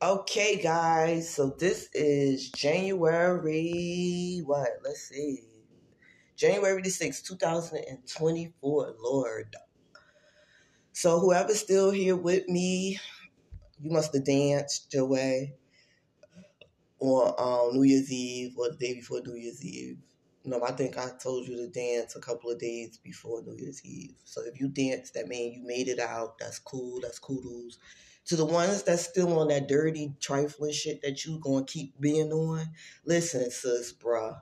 Okay, guys, so this is January, what? Let's see. January the 6th, 2024, Lord. So, whoever's still here with me, you must have danced your way on um, New Year's Eve or the day before New Year's Eve. No, I think I told you to dance a couple of days before New Year's Eve. So if you danced, that means you made it out. That's cool. That's kudos. To the ones that's still on that dirty, trifling shit that you gonna keep being on, listen, sis, bruh.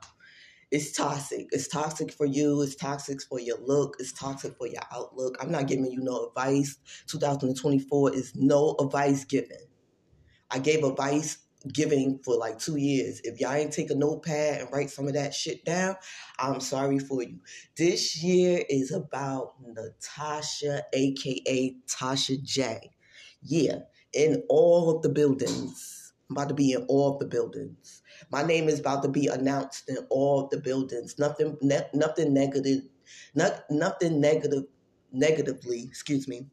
It's toxic. It's toxic for you. It's toxic for your look. It's toxic for your outlook. I'm not giving you no advice. 2024 is no advice given. I gave advice giving for like two years. If y'all ain't take a notepad and write some of that shit down, I'm sorry for you. This year is about Natasha, aka Tasha J. Yeah, in all of the buildings. I'm about to be in all of the buildings. My name is about to be announced in all of the buildings. Nothing, ne- nothing negative, not, nothing negative, negatively. Excuse me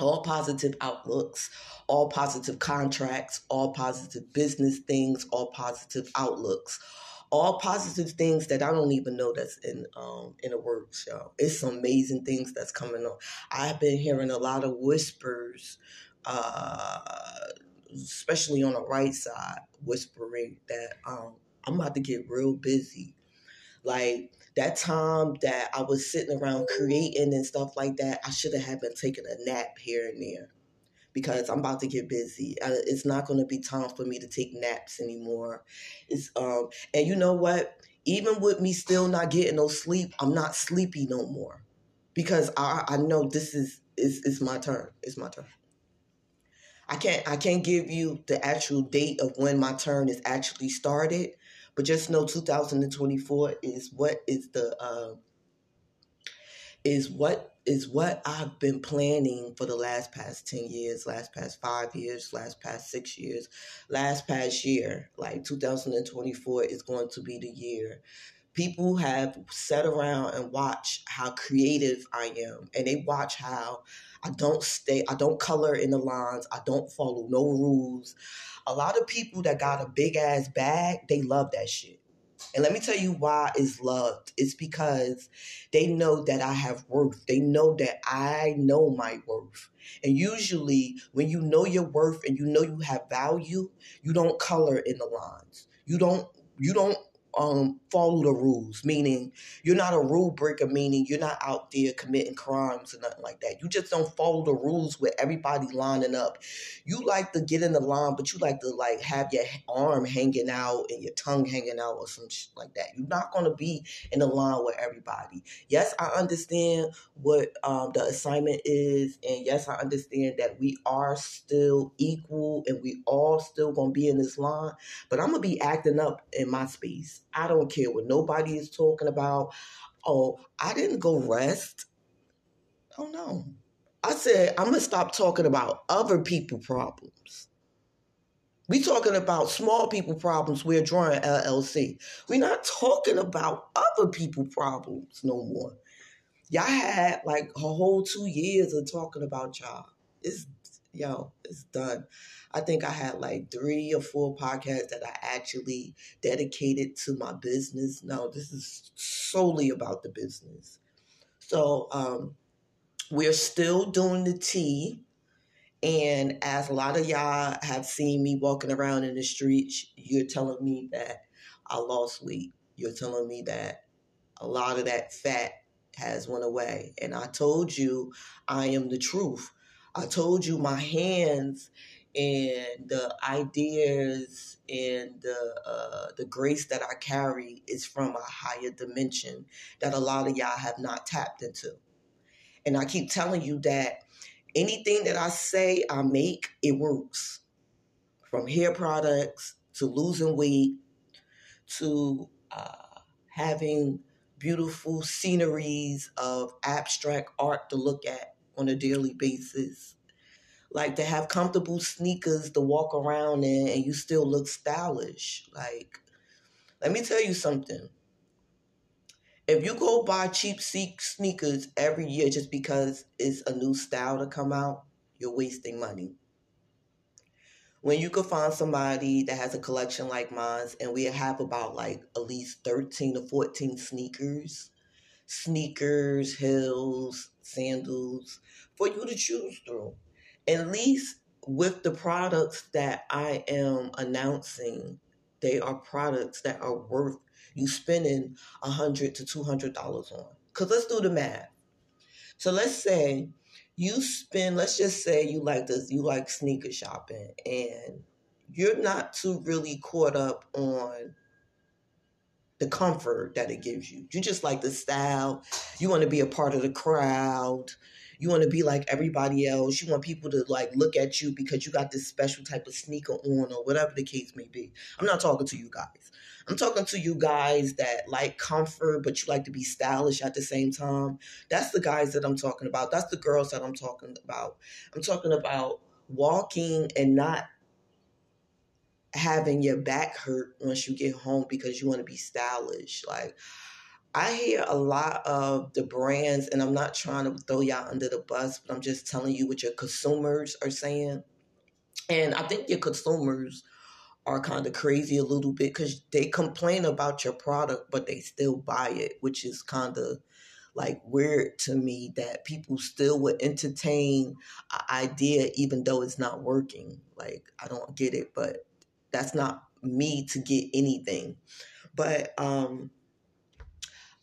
all positive outlooks, all positive contracts, all positive business things, all positive outlooks, all positive things that I don't even know that's in um in the works, y'all. It's amazing things that's coming on. I've been hearing a lot of whispers, uh, especially on the right side, whispering that um I'm about to get real busy. Like that time that I was sitting around creating and stuff like that, I should have been taking a nap here and there because I'm about to get busy. It's not going to be time for me to take naps anymore. It's um and you know what? Even with me still not getting no sleep, I'm not sleepy no more because I I know this is is is my turn. It's my turn. I can't I can't give you the actual date of when my turn is actually started but just know 2024 is what is the uh, is what is what I've been planning for the last past 10 years, last past five years, last past six years, last past year. Like 2024 is going to be the year. People have sat around and watched how creative I am, and they watch how I don't stay, I don't color in the lines, I don't follow no rules a lot of people that got a big ass bag, they love that shit. And let me tell you why it's loved. It's because they know that I have worth. They know that I know my worth. And usually, when you know your worth and you know you have value, you don't color in the lines. You don't you don't um, follow the rules, meaning you're not a rule breaker, meaning you're not out there committing crimes or nothing like that. You just don't follow the rules with everybody lining up. You like to get in the line, but you like to like have your arm hanging out and your tongue hanging out or some shit like that. You're not gonna be in the line with everybody. Yes, I understand what um, the assignment is, and yes, I understand that we are still equal and we all still gonna be in this line. But I'm gonna be acting up in my space. I don't care what nobody is talking about. Oh, I didn't go rest. Oh no. I said I'm gonna stop talking about other people problems. We talking about small people problems. We're drawing LLC. We're not talking about other people problems no more. Y'all had like a whole two years of talking about y'all. It's yo, it's done. I think I had like three or four podcasts that I actually dedicated to my business. Now, this is solely about the business. So, um, we're still doing the tea. And as a lot of y'all have seen me walking around in the streets, you're telling me that I lost weight. You're telling me that a lot of that fat has went away. And I told you I am the truth. I told you my hands and the ideas and the uh, the grace that I carry is from a higher dimension that a lot of y'all have not tapped into. And I keep telling you that anything that I say I make, it works. From hair products to losing weight to uh, having beautiful sceneries of abstract art to look at on a daily basis like to have comfortable sneakers to walk around in and you still look stylish. Like, let me tell you something. If you go buy cheap sneakers every year just because it's a new style to come out, you're wasting money. when you could find somebody that has a collection like mine, and we have about like at least 13 to 14 sneakers, sneakers, heels, sandals for you to choose through. At least with the products that I am announcing, they are products that are worth you spending a hundred to two hundred dollars on. Cause let's do the math. So let's say you spend let's just say you like this you like sneaker shopping and you're not too really caught up on the comfort that it gives you you just like the style you want to be a part of the crowd you want to be like everybody else you want people to like look at you because you got this special type of sneaker on or whatever the case may be i'm not talking to you guys I'm talking to you guys that like comfort, but you like to be stylish at the same time. That's the guys that I'm talking about. That's the girls that I'm talking about. I'm talking about walking and not having your back hurt once you get home because you want to be stylish. Like, I hear a lot of the brands, and I'm not trying to throw y'all under the bus, but I'm just telling you what your consumers are saying. And I think your consumers are kind of crazy a little bit because they complain about your product, but they still buy it, which is kind of like weird to me that people still would entertain an idea even though it's not working. Like I don't get it, but that's not me to get anything. But um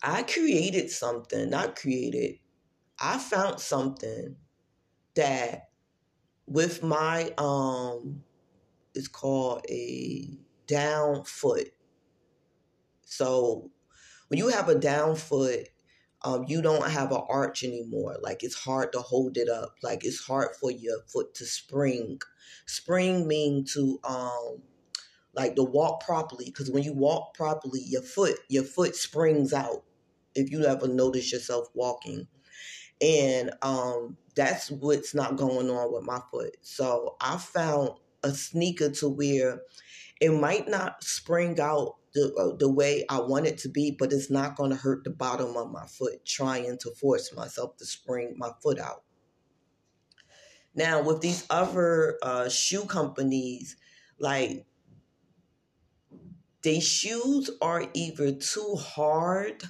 I created something, not created. I found something that with my um it's called a down foot. So when you have a down foot, um, you don't have an arch anymore. Like it's hard to hold it up. Like it's hard for your foot to spring. Spring mean to um like to walk properly. Because when you walk properly, your foot your foot springs out. If you ever notice yourself walking, and um that's what's not going on with my foot. So I found a sneaker to wear it might not spring out the, uh, the way I want it to be, but it's not going to hurt the bottom of my foot trying to force myself to spring my foot out. Now, with these other uh, shoe companies, like these shoes are either too hard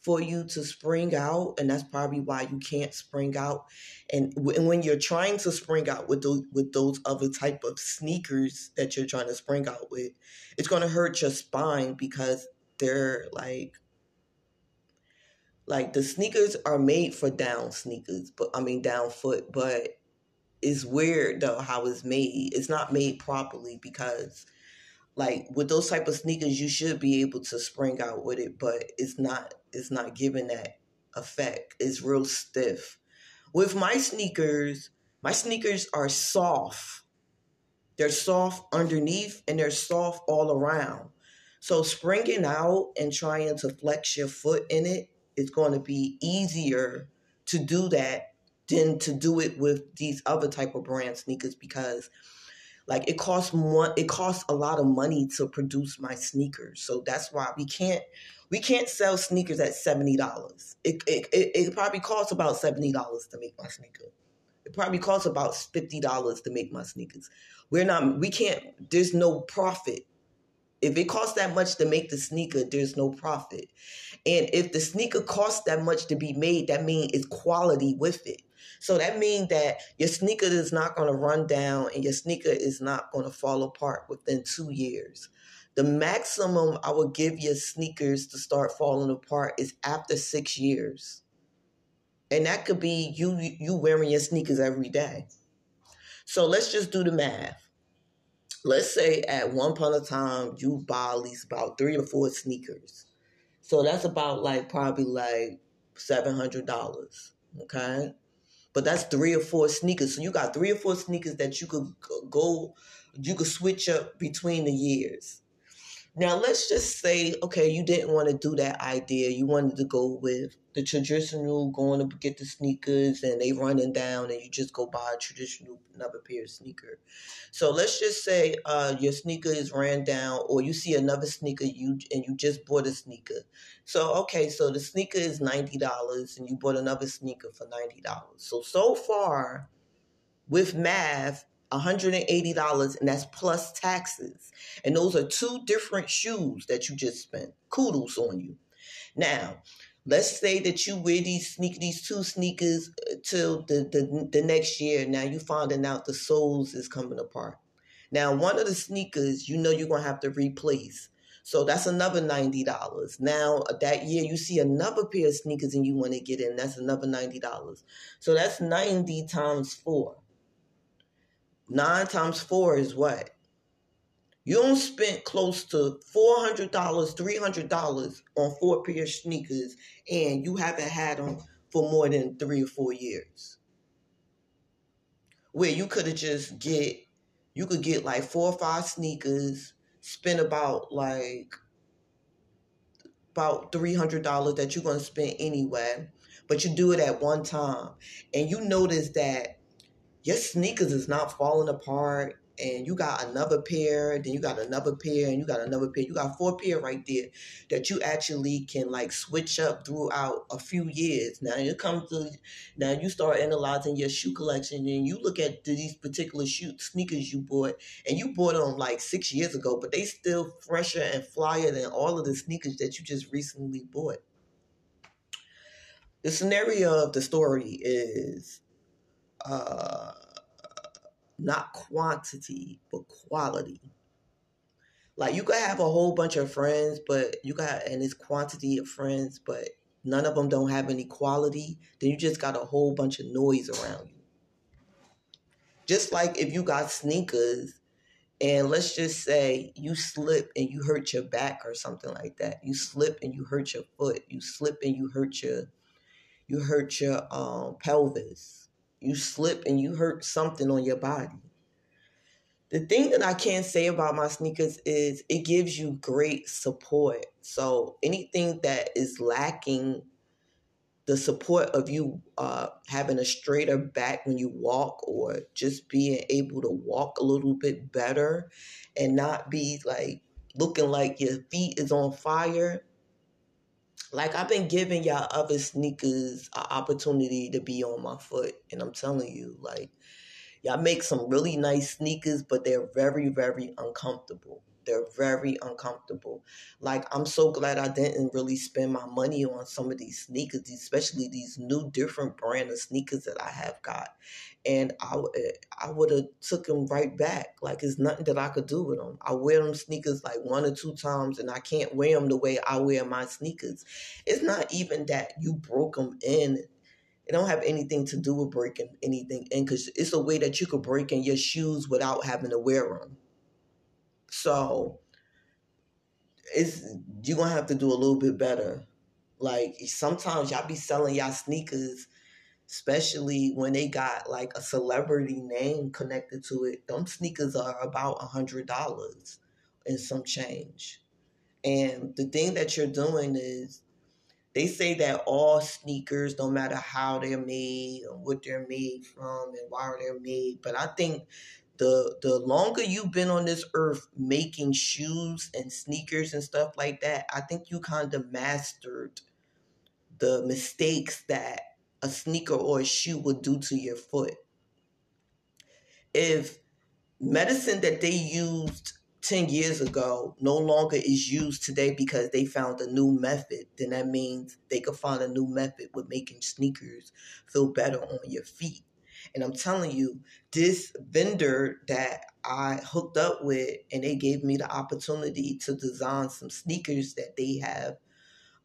for you to spring out and that's probably why you can't spring out. And when you're trying to spring out with those with those other type of sneakers that you're trying to spring out with it's going to hurt your spine because they're like like the sneakers are made for down sneakers but i mean down foot but it's weird though how it's made. It's not made properly because like with those type of sneakers you should be able to spring out with it but it's not it's not giving that effect. It's real stiff. With my sneakers my sneakers are soft. They're soft underneath and they're soft all around. So springing out and trying to flex your foot in it is going to be easier to do that than to do it with these other type of brand sneakers because like it costs more it costs a lot of money to produce my sneakers. So that's why we can't we can't sell sneakers at $70 it, it, it, it probably costs about $70 to make my sneaker. It probably costs about $50 to make my sneakers. We're not we can't there's no profit. If it costs that much to make the sneaker there's no profit. And if the sneaker costs that much to be made that means it's quality with it so that means that your sneaker is not going to run down and your sneaker is not going to fall apart within two years. The maximum I would give your sneakers to start falling apart is after six years. And that could be you you wearing your sneakers every day. So let's just do the math. Let's say at one point of time you buy at least about three or four sneakers. So that's about like probably like seven hundred dollars. Okay but that's three or four sneakers. So you got three or four sneakers that you could go, you could switch up between the years. Now let's just say, okay, you didn't want to do that idea. You wanted to go with the traditional, going to get the sneakers and they running down, and you just go buy a traditional another pair of sneaker. So let's just say uh, your sneaker is ran down, or you see another sneaker you and you just bought a sneaker. So okay, so the sneaker is ninety dollars, and you bought another sneaker for ninety dollars. So so far, with math, $180 and that's plus taxes. And those are two different shoes that you just spent. Kudos on you. Now, let's say that you wear these sneak these two sneakers uh, till the, the the next year. Now you finding out the soles is coming apart. Now one of the sneakers you know you're gonna have to replace. So that's another ninety dollars. Now uh, that year you see another pair of sneakers and you want to get in. That's another ninety dollars. So that's ninety times four. Nine times four is what? You don't spend close to $400, $300 on four pair sneakers and you haven't had them for more than three or four years. Where you could have just get, you could get like four or five sneakers, spend about like, about $300 that you're going to spend anyway, but you do it at one time. And you notice that your sneakers is not falling apart and you got another pair, then you got another pair, and you got another pair. You got four pair right there that you actually can like switch up throughout a few years. Now it comes to now you start analyzing your shoe collection and you look at these particular shoe sneakers you bought, and you bought them like six years ago, but they still fresher and flyer than all of the sneakers that you just recently bought. The scenario of the story is uh not quantity, but quality. Like you could have a whole bunch of friends, but you got and it's quantity of friends, but none of them don't have any quality, then you just got a whole bunch of noise around you. Just like if you got sneakers and let's just say you slip and you hurt your back or something like that. You slip and you hurt your foot. You slip and you hurt your you hurt your um, pelvis you slip and you hurt something on your body. The thing that I can say about my sneakers is it gives you great support. So anything that is lacking the support of you uh, having a straighter back when you walk or just being able to walk a little bit better and not be like looking like your feet is on fire like I've been giving y'all other sneakers an opportunity to be on my foot, and I'm telling you, like y'all make some really nice sneakers, but they're very, very uncomfortable. They're very uncomfortable. Like I'm so glad I didn't really spend my money on some of these sneakers, especially these new different brand of sneakers that I have got and I, eh, I would have took them right back. Like it's nothing that I could do with them. I wear them sneakers like one or two times, and I can't wear them the way I wear my sneakers. It's not even that you broke them in. It don't have anything to do with breaking anything in, because it's a way that you could break in your shoes without having to wear them. So it's you're gonna have to do a little bit better. Like sometimes y'all be selling y'all sneakers especially when they got like a celebrity name connected to it. Them sneakers are about a hundred dollars and some change. And the thing that you're doing is they say that all sneakers, no matter how they're made or what they're made from and why they're made, but I think the the longer you've been on this earth making shoes and sneakers and stuff like that, I think you kind of mastered the mistakes that a sneaker or a shoe would do to your foot. If medicine that they used 10 years ago no longer is used today because they found a new method, then that means they could find a new method with making sneakers feel better on your feet. And I'm telling you, this vendor that I hooked up with and they gave me the opportunity to design some sneakers that they have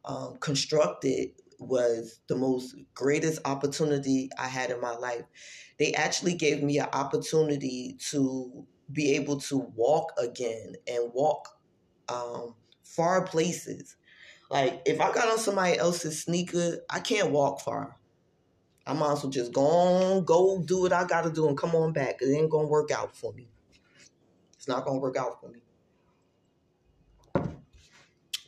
um, constructed was the most greatest opportunity I had in my life. They actually gave me an opportunity to be able to walk again and walk um, far places. Like if I got on somebody else's sneaker, I can't walk far. I might as well just go on, go do what I gotta do and come on back. It ain't gonna work out for me. It's not gonna work out for me.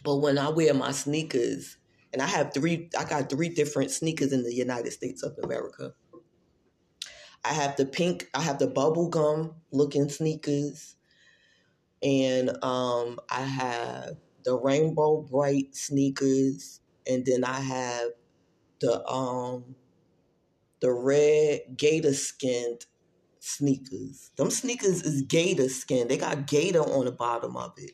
But when I wear my sneakers, and I have three. I got three different sneakers in the United States of America. I have the pink. I have the bubblegum looking sneakers, and um, I have the rainbow bright sneakers, and then I have the um, the red gator skinned sneakers. Them sneakers is gator skin. They got gator on the bottom of it.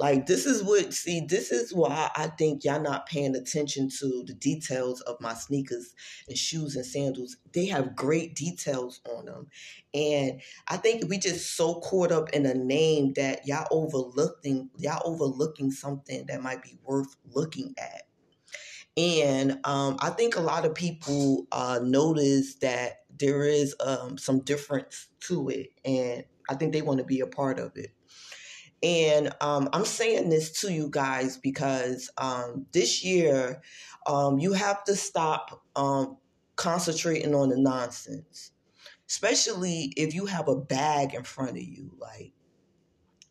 Like this is what see, this is why I think y'all not paying attention to the details of my sneakers and shoes and sandals. They have great details on them. And I think we just so caught up in a name that y'all overlooking y'all overlooking something that might be worth looking at. And um, I think a lot of people uh, notice that there is um, some difference to it, and I think they want to be a part of it. And um, I'm saying this to you guys because um, this year um, you have to stop um, concentrating on the nonsense, especially if you have a bag in front of you. Like,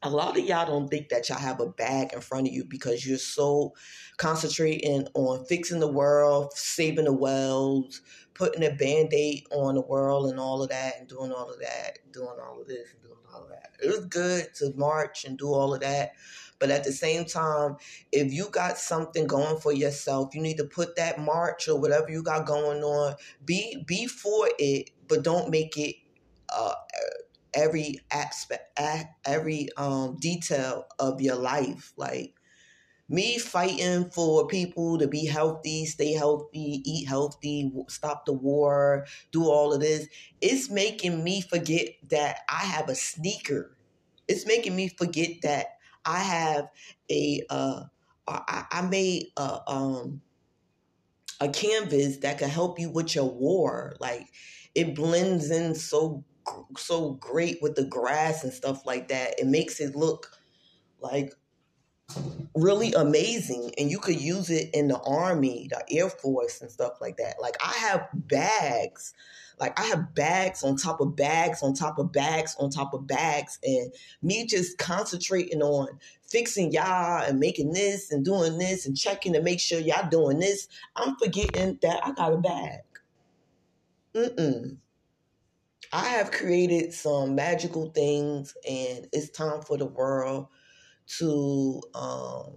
a lot of y'all don't think that y'all have a bag in front of you because you're so concentrating on fixing the world, saving the wells, putting a band aid on the world, and all of that, and doing all of that, doing all of this, and doing all of that. It was good to march and do all of that. But at the same time, if you got something going for yourself, you need to put that march or whatever you got going on, be be for it, but don't make it uh, every aspect, every um, detail of your life. Like me fighting for people to be healthy, stay healthy, eat healthy, stop the war, do all of this, it's making me forget that I have a sneaker. It's making me forget that I have a uh I, I made a um a canvas that can help you with your war. Like it blends in so so great with the grass and stuff like that. It makes it look like really amazing and you could use it in the army the air force and stuff like that like i have bags like i have bags on top of bags on top of bags on top of bags and me just concentrating on fixing y'all and making this and doing this and checking to make sure y'all doing this i'm forgetting that i got a bag mm-mm i have created some magical things and it's time for the world to um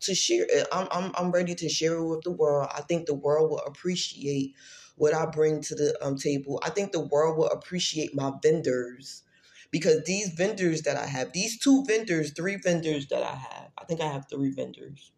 to share I'm, I'm i'm ready to share it with the world. I think the world will appreciate what i bring to the um, table. I think the world will appreciate my vendors because these vendors that i have these two vendors three vendors that i have i think i have three vendors.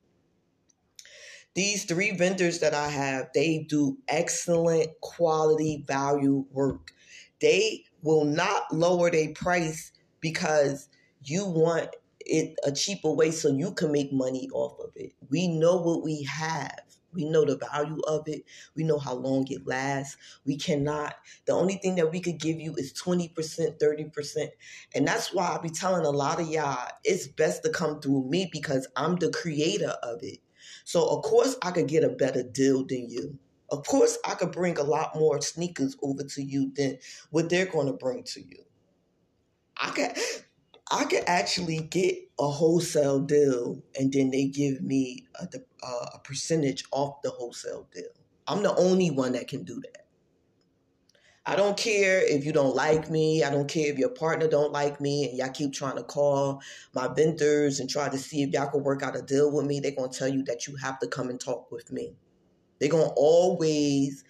These three vendors that i have they do excellent quality value work they will not lower their price because you want it a cheaper way so you can make money off of it. We know what we have. We know the value of it. We know how long it lasts. We cannot, the only thing that we could give you is 20%, 30%. And that's why I be telling a lot of y'all, it's best to come through me because I'm the creator of it. So, of course, I could get a better deal than you. Of course, I could bring a lot more sneakers over to you than what they're going to bring to you. I can I could actually get a wholesale deal and then they give me a, a percentage off the wholesale deal. I'm the only one that can do that. I don't care if you don't like me. I don't care if your partner don't like me and y'all keep trying to call my vendors and try to see if y'all can work out a deal with me. They're going to tell you that you have to come and talk with me. They're going to always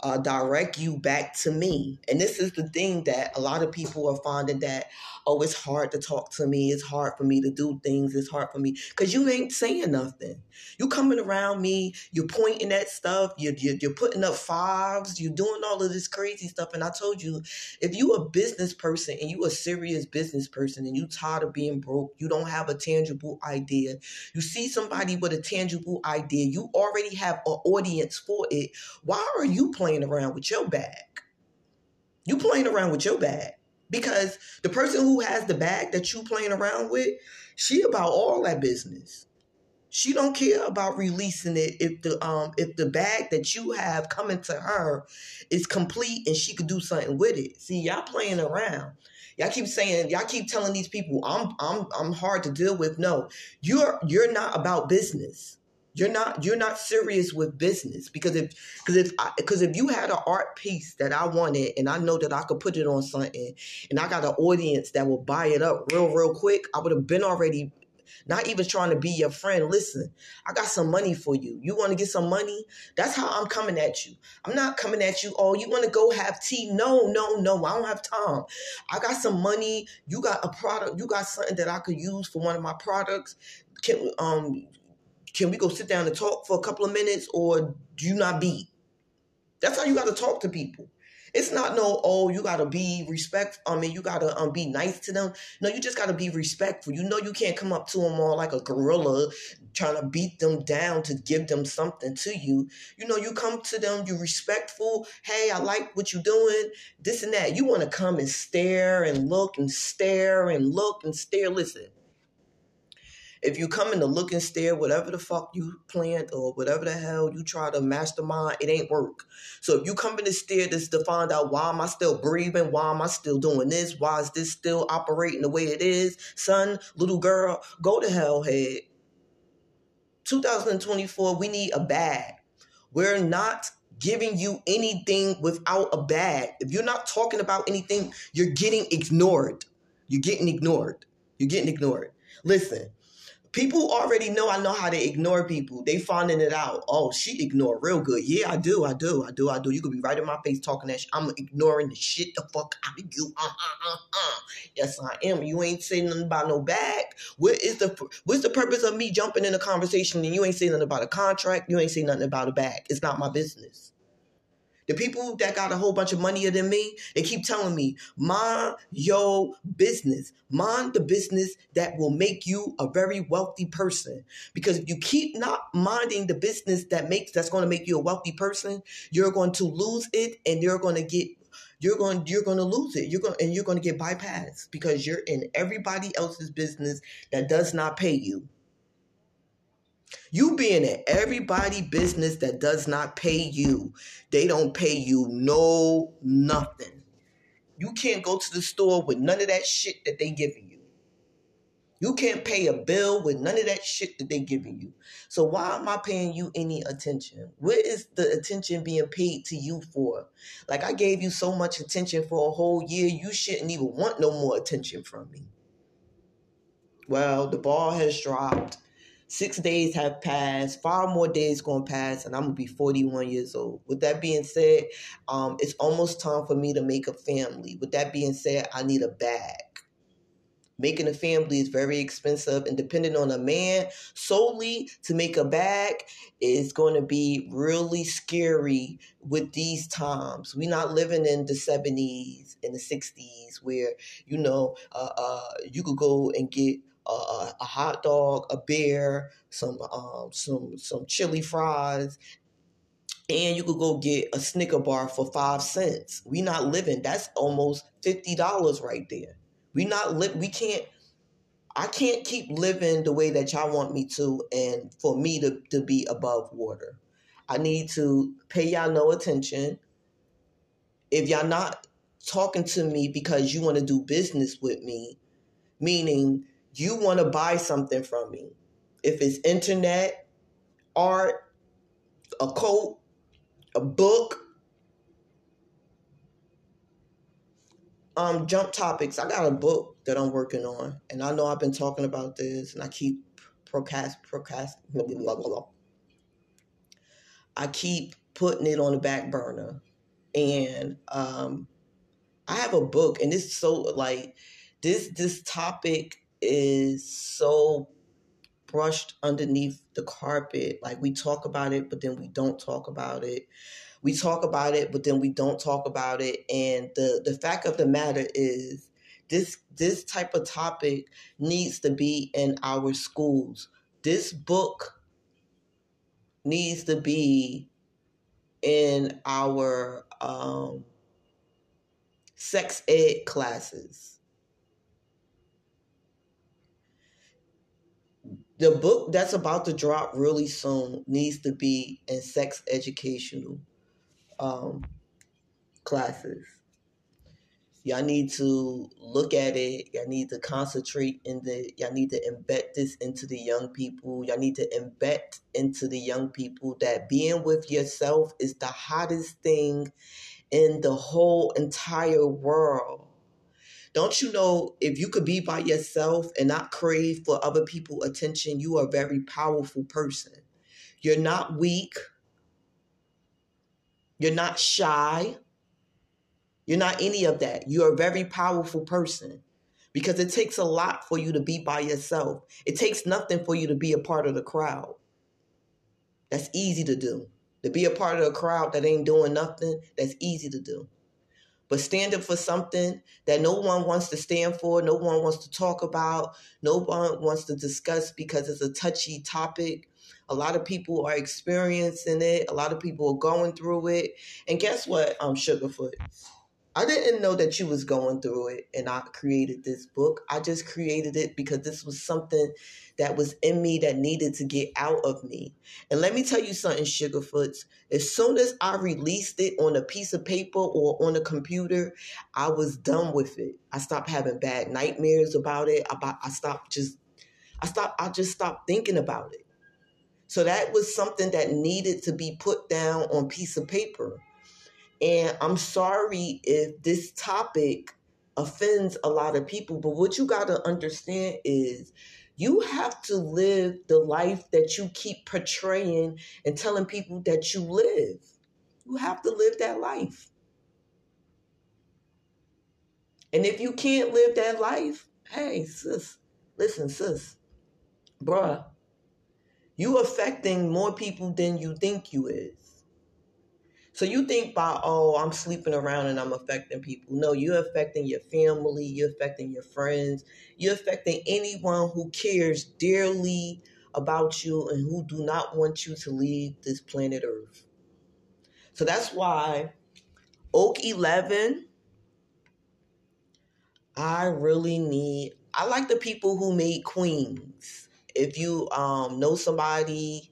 uh, direct you back to me. And this is the thing that a lot of people are finding that, oh, it's hard to talk to me. It's hard for me to do things. It's hard for me because you ain't saying nothing. You coming around me, you're pointing at stuff, you're, you're, you're putting up fives, you're doing all of this crazy stuff. And I told you, if you a business person and you a serious business person and you tired of being broke, you don't have a tangible idea. You see somebody with a tangible idea, you already have an audience for it. Why are you playing around with your bag? You playing around with your bag because the person who has the bag that you playing around with, she about all that business. She don't care about releasing it if the um if the bag that you have coming to her is complete and she could do something with it. See, y'all playing around. Y'all keep saying, y'all keep telling these people, I'm I'm I'm hard to deal with. No, you're you're not about business. You're not you're not serious with business because if because if because if you had an art piece that I wanted and I know that I could put it on something and I got an audience that will buy it up real real quick, I would have been already not even trying to be your friend. Listen, I got some money for you. You want to get some money? That's how I'm coming at you. I'm not coming at you, oh, you want to go have tea? No, no, no. I don't have time. I got some money. You got a product. You got something that I could use for one of my products. Can um can we go sit down and talk for a couple of minutes or do you not be? That's how you got to talk to people. It's not no, oh, you gotta be respect. I mean, you gotta um, be nice to them. No, you just gotta be respectful. You know, you can't come up to them all like a gorilla, trying to beat them down to give them something to you. You know, you come to them, you respectful. Hey, I like what you're doing. This and that. You want to come and stare and look and stare and look and stare. Listen, if you come in to look and stare, whatever the fuck you planned or whatever the hell you try to mastermind, it ain't work. So if you come in to stare this to find out why am I still breathing, why am I still doing this, why is this still operating the way it is, son, little girl, go to hell head. 2024, we need a bag. We're not giving you anything without a bag. If you're not talking about anything, you're getting ignored. You're getting ignored. You're getting ignored. Listen, People already know I know how to ignore people. They finding it out. Oh, she ignore real good. Yeah, I do. I do. I do. I do. You could be right in my face talking that shit. I'm ignoring the shit the fuck out of you. Uh, uh, uh, uh. Yes, I am. You ain't saying nothing about no bag. What is the what's the purpose of me jumping in a conversation and you ain't saying nothing about a contract? You ain't saying nothing about a bag. It's not my business. The people that got a whole bunch of money than me, they keep telling me, mind your business. Mind the business that will make you a very wealthy person. Because if you keep not minding the business that makes that's going to make you a wealthy person, you're going to lose it and you're going to get you're going you're going to lose it. You're going and you're going to get bypassed because you're in everybody else's business that does not pay you. You being in everybody business that does not pay you, they don't pay you no nothing. You can't go to the store with none of that shit that they giving you. You can't pay a bill with none of that shit that they giving you. So why am I paying you any attention? What is the attention being paid to you for? Like I gave you so much attention for a whole year, you shouldn't even want no more attention from me. Well, the ball has dropped Six days have passed, five more days to pass, and I'm to be 41 years old. With that being said, um, it's almost time for me to make a family. With that being said, I need a bag. Making a family is very expensive, and depending on a man solely to make a bag is going to be really scary with these times. We're not living in the 70s and the 60s where, you know, uh, uh, you could go and get a, a hot dog, a beer, some um, some some chili fries, and you could go get a Snicker bar for five cents. We not living. That's almost fifty dollars right there. We not live. We can't. I can't keep living the way that y'all want me to, and for me to to be above water. I need to pay y'all no attention. If y'all not talking to me because you want to do business with me, meaning you want to buy something from me. If it's internet, art, a coat, a book, um, jump topics. I got a book that I'm working on, and I know I've been talking about this, and I keep procrast procrast blah, blah, blah. I keep putting it on the back burner, and um, I have a book, and it's so like this this topic is so brushed underneath the carpet. Like we talk about it, but then we don't talk about it. We talk about it, but then we don't talk about it. And the, the fact of the matter is this this type of topic needs to be in our schools. This book needs to be in our um, sex ed classes the book that's about to drop really soon needs to be in sex educational um, classes. Y'all need to look at it. Y'all need to concentrate in the. Y'all need to embed this into the young people. Y'all need to embed into the young people that being with yourself is the hottest thing in the whole entire world. Don't you know if you could be by yourself and not crave for other people's attention, you are a very powerful person. You're not weak. You're not shy. You're not any of that. You're a very powerful person because it takes a lot for you to be by yourself. It takes nothing for you to be a part of the crowd. That's easy to do. To be a part of a crowd that ain't doing nothing, that's easy to do. But standing for something that no one wants to stand for, no one wants to talk about, no one wants to discuss because it's a touchy topic. A lot of people are experiencing it. A lot of people are going through it. And guess what, um, Sugarfoot? I didn't know that you was going through it and I created this book. I just created it because this was something that was in me that needed to get out of me. And let me tell you something, Sugarfoots. As soon as I released it on a piece of paper or on a computer, I was done with it. I stopped having bad nightmares about it. About I stopped just I stopped I just stopped thinking about it. So that was something that needed to be put down on piece of paper. And I'm sorry if this topic offends a lot of people, but what you got to understand is you have to live the life that you keep portraying and telling people that you live. You have to live that life. And if you can't live that life, hey, sis, listen, sis, bruh, you affecting more people than you think you is. So you think by, oh, I'm sleeping around and I'm affecting people. No, you're affecting your family, you're affecting your friends, you're affecting anyone who cares dearly about you and who do not want you to leave this planet Earth. So that's why Oak 11, I really need, I like the people who made Queens. If you um, know somebody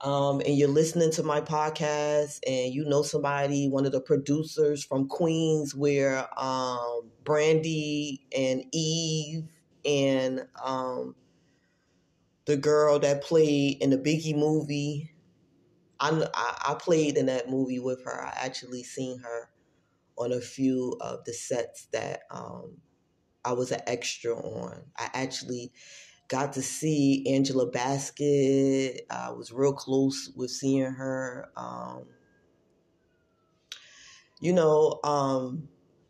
um, and you're listening to my podcast and you know somebody, one of the producers from Queens, where um, Brandy and Eve and um, the girl that played in the Biggie movie, I, I, I played in that movie with her. I actually seen her on a few of the sets that um, I was an extra on. I actually got to see Angela Bassett. I was real close with seeing her. Um, you know, um,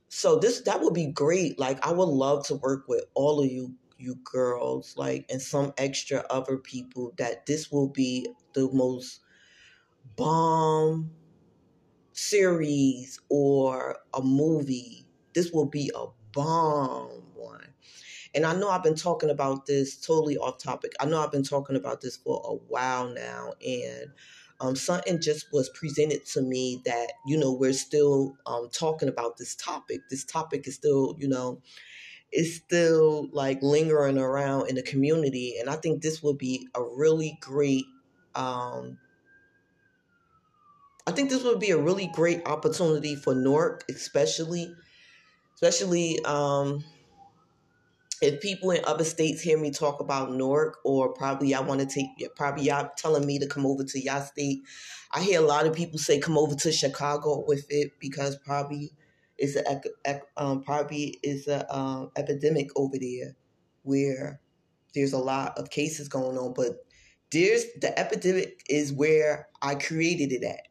so this that would be great. Like I would love to work with all of you you girls, like and some extra other people that this will be the most bomb series or a movie. This will be a bomb. And I know I've been talking about this totally off topic. I know I've been talking about this for a while now. And um, something just was presented to me that, you know, we're still um, talking about this topic. This topic is still, you know, is still like lingering around in the community. And I think this will be a really great um, I think this would be a really great opportunity for Newark, especially, especially um, if people in other states hear me talk about Newark, or probably y'all want to take, probably y'all telling me to come over to y'all state. I hear a lot of people say come over to Chicago with it because probably it's a um, probably is a um, epidemic over there where there's a lot of cases going on. But there's the epidemic is where I created it at.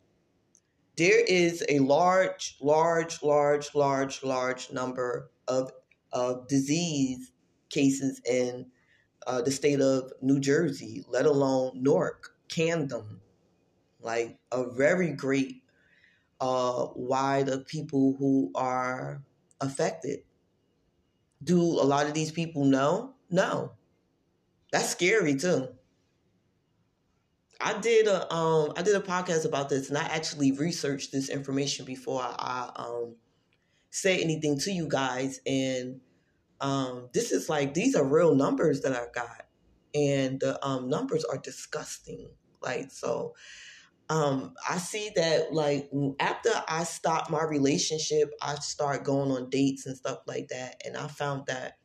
There is a large, large, large, large, large number of of disease cases in uh, the state of New Jersey, let alone Newark, Camden, like a very great uh, wide of people who are affected. Do a lot of these people know? No. That's scary too. I did a um I did a podcast about this and I actually researched this information before I, I um say anything to you guys and um, this is like these are real numbers that I got, and the um, numbers are disgusting. Like so, um, I see that like after I stopped my relationship, I start going on dates and stuff like that, and I found that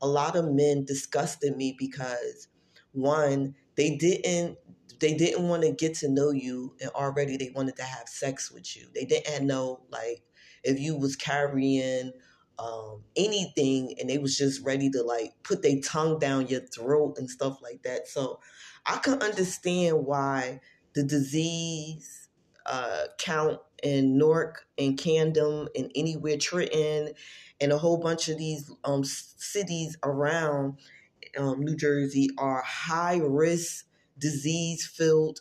a lot of men disgusted me because one they didn't they didn't want to get to know you and already they wanted to have sex with you they didn't know like if you was carrying um, anything and they was just ready to like put their tongue down your throat and stuff like that. So I can understand why the disease uh, count in Newark and Camden and anywhere Trenton and a whole bunch of these um, cities around um, New Jersey are high risk, disease filled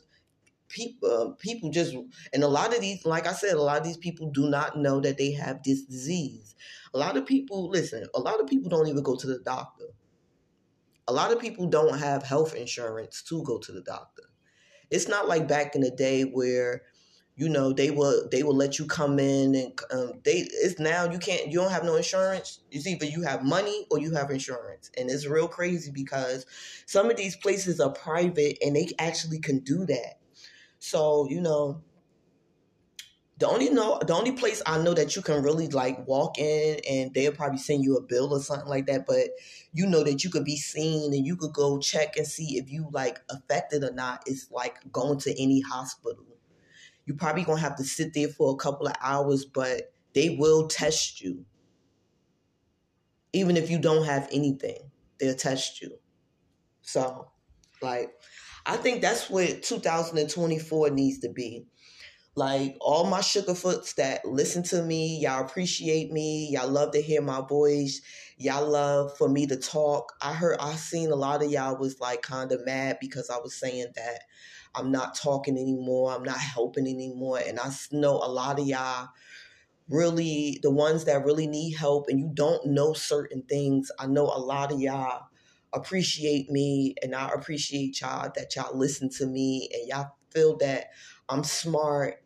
people. Uh, people just and a lot of these, like I said, a lot of these people do not know that they have this disease. A lot of people, listen, a lot of people don't even go to the doctor. A lot of people don't have health insurance to go to the doctor. It's not like back in the day where you know they will they will let you come in and um, they it's now you can't you don't have no insurance it's either you have money or you have insurance and it's real crazy because some of these places are private and they actually can do that so you know the only know the only place I know that you can really like walk in and they'll probably send you a bill or something like that, but you know that you could be seen and you could go check and see if you like affected or not. It's like going to any hospital you're probably gonna have to sit there for a couple of hours, but they will test you. Even if you don't have anything, they'll test you. So, like, I think that's what 2024 needs to be. Like all my sugarfoots that listen to me, y'all appreciate me. Y'all love to hear my voice. Y'all love for me to talk. I heard I seen a lot of y'all was like kind of mad because I was saying that I'm not talking anymore. I'm not helping anymore. And I know a lot of y'all really, the ones that really need help and you don't know certain things, I know a lot of y'all appreciate me and I appreciate y'all that y'all listen to me and y'all feel that I'm smart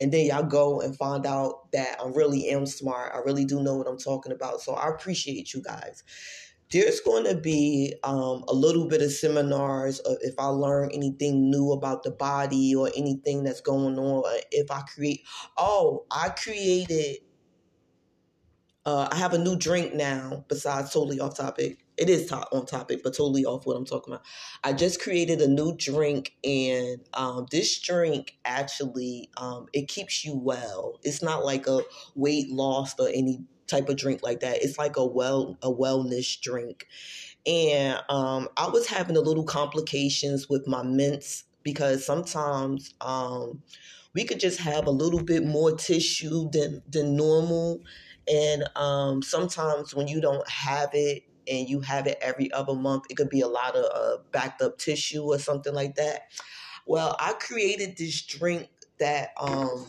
and then y'all go and find out that I really am smart. I really do know what I'm talking about. So I appreciate you guys there's going to be um, a little bit of seminars of if I learn anything new about the body or anything that's going on. If I create, oh, I created. Uh, I have a new drink now. Besides, totally off topic. It is top on topic, but totally off what I'm talking about. I just created a new drink, and um, this drink actually um, it keeps you well. It's not like a weight loss or any type of drink like that. It's like a well a wellness drink. And um, I was having a little complications with my mints because sometimes um, we could just have a little bit more tissue than than normal. And um, sometimes when you don't have it and you have it every other month, it could be a lot of uh, backed up tissue or something like that. Well, I created this drink that um,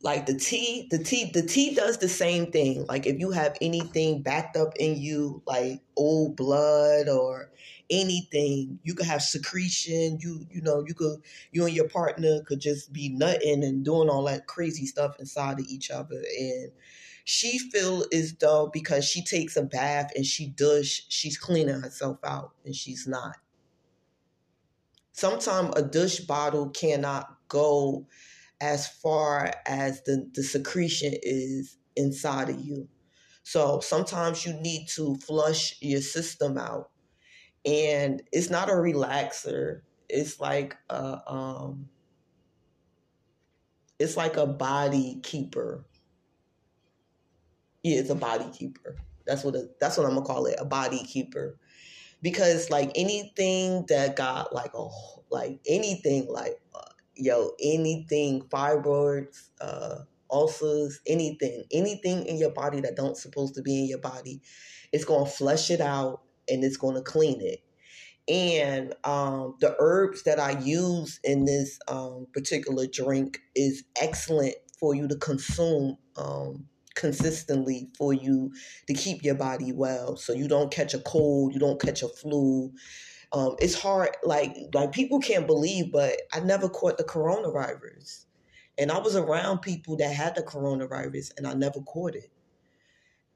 like the tea the tea the tea does the same thing. Like if you have anything backed up in you like old blood or anything you could have secretion. You you know you could you and your partner could just be nutting and doing all that crazy stuff inside of each other. And she feel as though because she takes a bath and she does she's cleaning herself out and she's not sometimes a douche bottle cannot go as far as the, the secretion is inside of you. So sometimes you need to flush your system out. And it's not a relaxer. It's like a um it's like a body keeper. Yeah, it's a body keeper. That's what it, that's what I'm gonna call it, a body keeper. Because like anything that got like a like anything like uh, yo, anything, fibroids, uh, ulcers, anything, anything in your body that don't supposed to be in your body, it's gonna flush it out and it's gonna clean it. And um, the herbs that I use in this um, particular drink is excellent for you to consume um, consistently for you to keep your body well so you don't catch a cold, you don't catch a flu, um, it's hard, like like people can't believe, but I never caught the coronavirus, and I was around people that had the coronavirus, and I never caught it.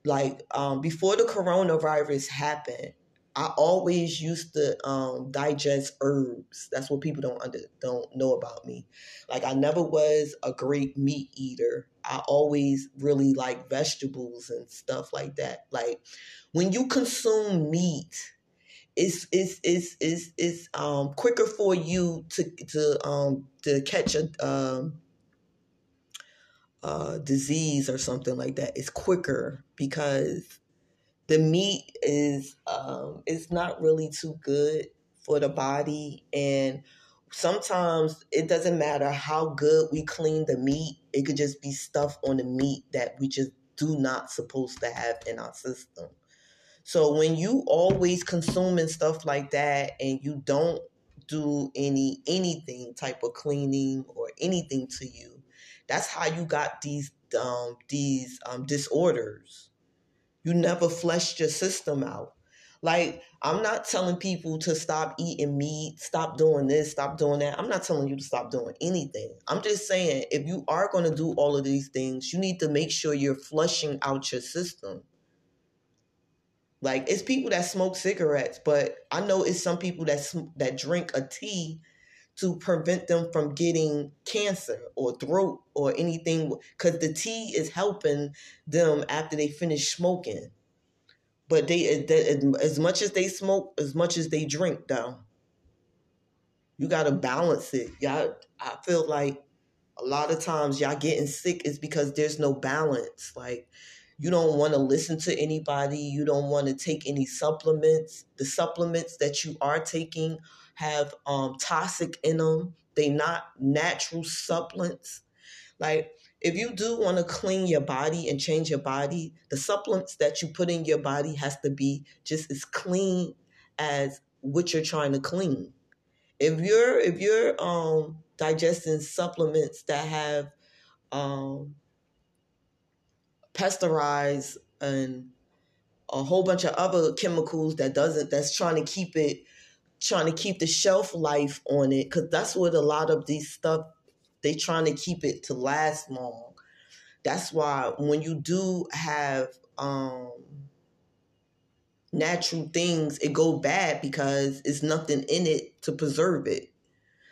Like um, before the coronavirus happened, I always used to um, digest herbs. That's what people don't under, don't know about me. Like I never was a great meat eater. I always really like vegetables and stuff like that. Like when you consume meat, it's it's it's it's, it's um quicker for you to to um to catch a um uh, disease or something like that. It's quicker because the meat is um, it's not really too good for the body and sometimes it doesn't matter how good we clean the meat it could just be stuff on the meat that we just do not supposed to have in our system. So when you always consuming stuff like that and you don't do any anything type of cleaning or anything to you that's how you got these um, these um, disorders. You never fleshed your system out like, I'm not telling people to stop eating meat, stop doing this, stop doing that. I'm not telling you to stop doing anything. I'm just saying if you are going to do all of these things, you need to make sure you're flushing out your system. Like it's people that smoke cigarettes, but I know it's some people that sm- that drink a tea to prevent them from getting cancer or throat or anything because the tea is helping them after they finish smoking. But they, as much as they smoke, as much as they drink, though, you got to balance it. Y'all, I feel like a lot of times y'all getting sick is because there's no balance. Like you don't want to listen to anybody. You don't want to take any supplements. The supplements that you are taking have um, toxic in them. They not natural supplements. Like if you do want to clean your body and change your body, the supplements that you put in your body has to be just as clean as what you're trying to clean. If you're if you're um digesting supplements that have um pasteurized and a whole bunch of other chemicals that doesn't that's trying to keep it trying to keep the shelf life on it because that's what a lot of these stuff they trying to keep it to last long. That's why when you do have um natural things, it go bad because it's nothing in it to preserve it.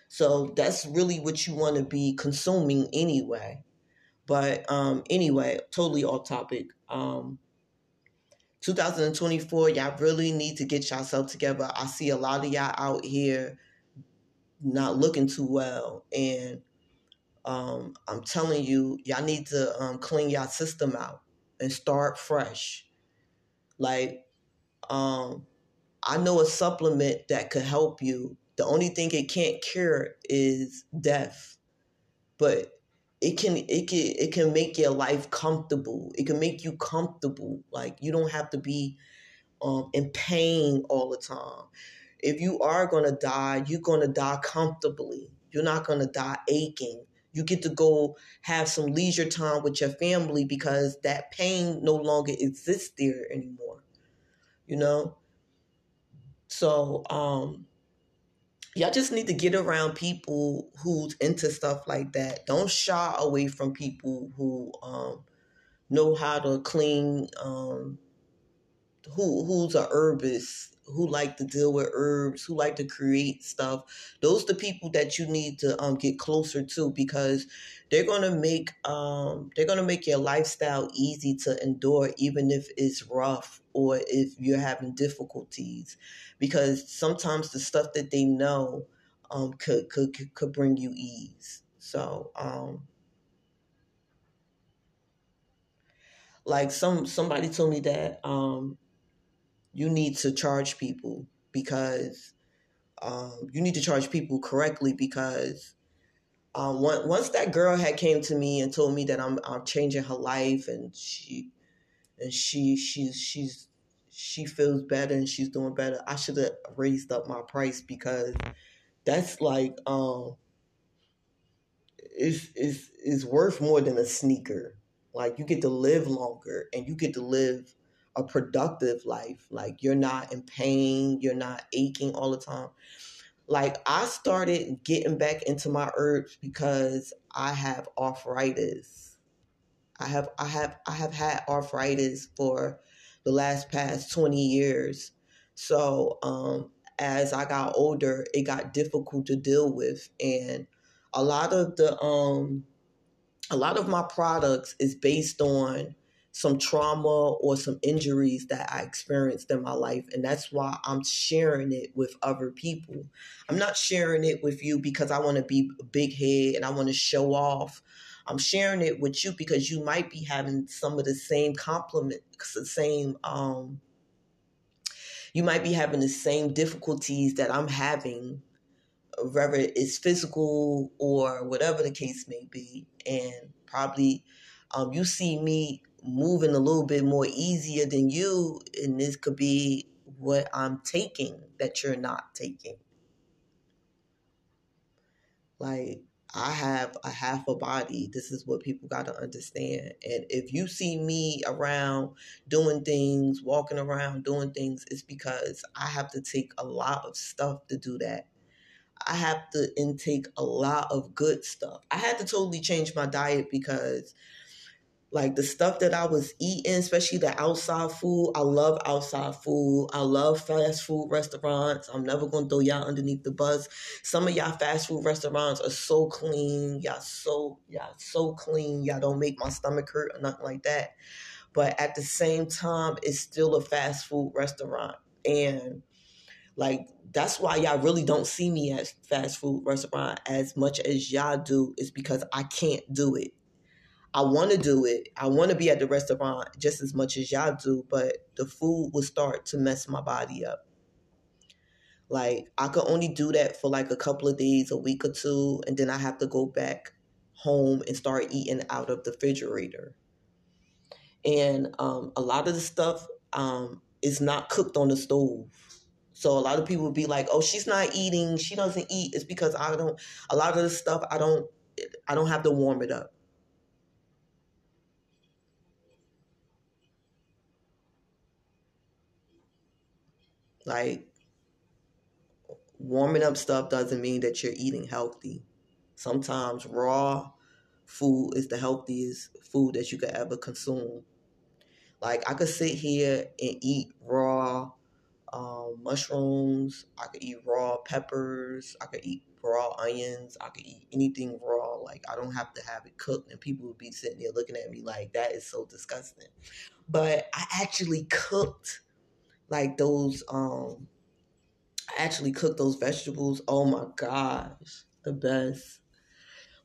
So that's really what you want to be consuming anyway. But um anyway, totally off topic. Um 2024, y'all really need to get yourself together. I see a lot of y'all out here not looking too well and um, I'm telling you, y'all need to um, clean y'all system out and start fresh. Like, um, I know a supplement that could help you. The only thing it can't cure is death, but it can it can it can make your life comfortable. It can make you comfortable. Like you don't have to be um, in pain all the time. If you are gonna die, you're gonna die comfortably. You're not gonna die aching you get to go have some leisure time with your family because that pain no longer exists there anymore. You know? So, um, y'all just need to get around people who's into stuff like that. Don't shy away from people who um, know how to clean, um, who who's a herbist who like to deal with herbs, who like to create stuff. Those the people that you need to um, get closer to because they're gonna make um, they're gonna make your lifestyle easy to endure, even if it's rough or if you're having difficulties. Because sometimes the stuff that they know um, could, could could bring you ease. So um, like some somebody told me that um you need to charge people because um, you need to charge people correctly because um, once that girl had came to me and told me that I'm I'm changing her life and she and she she's she's she feels better and she's doing better. I should have raised up my price because that's like um is is is worth more than a sneaker. Like you get to live longer and you get to live a productive life. Like you're not in pain, you're not aching all the time. Like I started getting back into my herbs because I have arthritis. I have I have I have had arthritis for the last past 20 years. So um as I got older, it got difficult to deal with and a lot of the um a lot of my products is based on some trauma or some injuries that I experienced in my life. And that's why I'm sharing it with other people. I'm not sharing it with you because I want to be a big head and I want to show off. I'm sharing it with you because you might be having some of the same compliment, the same um, you might be having the same difficulties that I'm having, whether it's physical or whatever the case may be, and probably um, you see me moving a little bit more easier than you, and this could be what I'm taking that you're not taking. Like, I have a half a body. This is what people got to understand. And if you see me around doing things, walking around doing things, it's because I have to take a lot of stuff to do that. I have to intake a lot of good stuff. I had to totally change my diet because like the stuff that I was eating, especially the outside food. I love outside food. I love fast food restaurants. I'm never gonna throw y'all underneath the bus. Some of y'all fast food restaurants are so clean. Y'all so y'all so clean. Y'all don't make my stomach hurt or nothing like that. But at the same time, it's still a fast food restaurant. And like that's why y'all really don't see me at fast food restaurant as much as y'all do, is because I can't do it I want to do it. I want to be at the restaurant just as much as y'all do, but the food will start to mess my body up. Like I could only do that for like a couple of days, a week or two, and then I have to go back home and start eating out of the refrigerator. And um, a lot of the stuff um, is not cooked on the stove. So a lot of people be like, "Oh, she's not eating. She doesn't eat." It's because I don't. A lot of the stuff I don't. I don't have to warm it up. Like warming up stuff doesn't mean that you're eating healthy. Sometimes raw food is the healthiest food that you could ever consume. Like I could sit here and eat raw um, mushrooms. I could eat raw peppers. I could eat raw onions. I could eat anything raw. Like I don't have to have it cooked, and people would be sitting there looking at me like that is so disgusting. But I actually cooked like those um I actually cook those vegetables. Oh my gosh, the best.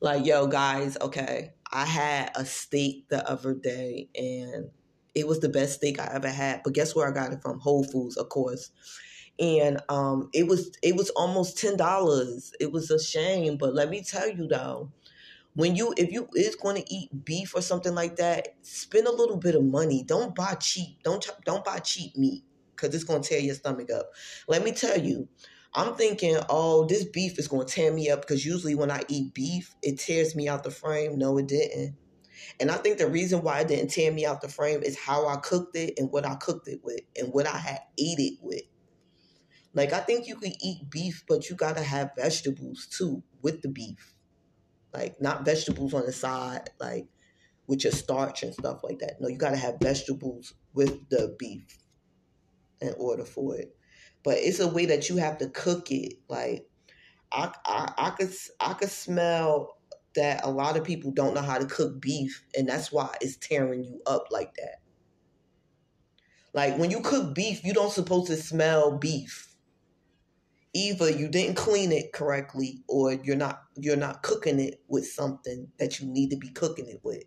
Like, yo, guys, okay. I had a steak the other day and it was the best steak I ever had. But guess where I got it from? Whole Foods, of course. And um it was it was almost ten dollars. It was a shame, but let me tell you though, when you if you is going to eat beef or something like that, spend a little bit of money. Don't buy cheap. Don't don't buy cheap meat because it's going to tear your stomach up. Let me tell you, I'm thinking, oh, this beef is going to tear me up because usually when I eat beef, it tears me out the frame. No, it didn't. And I think the reason why it didn't tear me out the frame is how I cooked it and what I cooked it with and what I had ate it with. Like, I think you can eat beef, but you got to have vegetables too with the beef. Like, not vegetables on the side, like with your starch and stuff like that. No, you got to have vegetables with the beef in order for it. But it's a way that you have to cook it. Like I, I, I could I could smell that a lot of people don't know how to cook beef, and that's why it's tearing you up like that. Like when you cook beef, you don't supposed to smell beef. Either you didn't clean it correctly, or you're not you're not cooking it with something that you need to be cooking it with,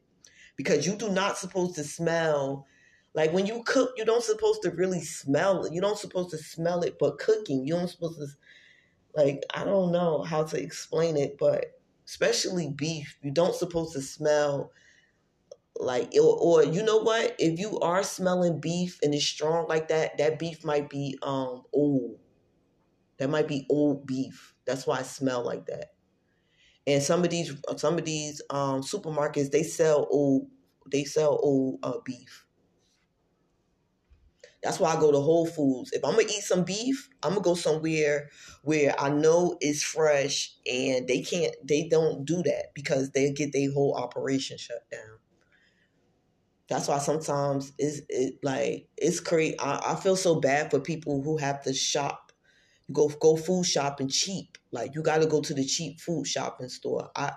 because you do not supposed to smell like when you cook, you don't supposed to really smell it. You don't supposed to smell it, but cooking, you don't supposed to like I don't know how to explain it, but especially beef, you don't supposed to smell like or, or you know what? If you are smelling beef and it's strong like that, that beef might be um old. That might be old beef. That's why I smell like that. And some of these some of these um supermarkets they sell old they sell old uh, beef. That's why I go to Whole Foods. If I'm gonna eat some beef, I'm gonna go somewhere where I know it's fresh and they can't they don't do that because they get their whole operation shut down. That's why sometimes it's it like it's crazy. I, I feel so bad for people who have to shop, go go food shopping cheap. Like you got to go to the cheap food shopping store. I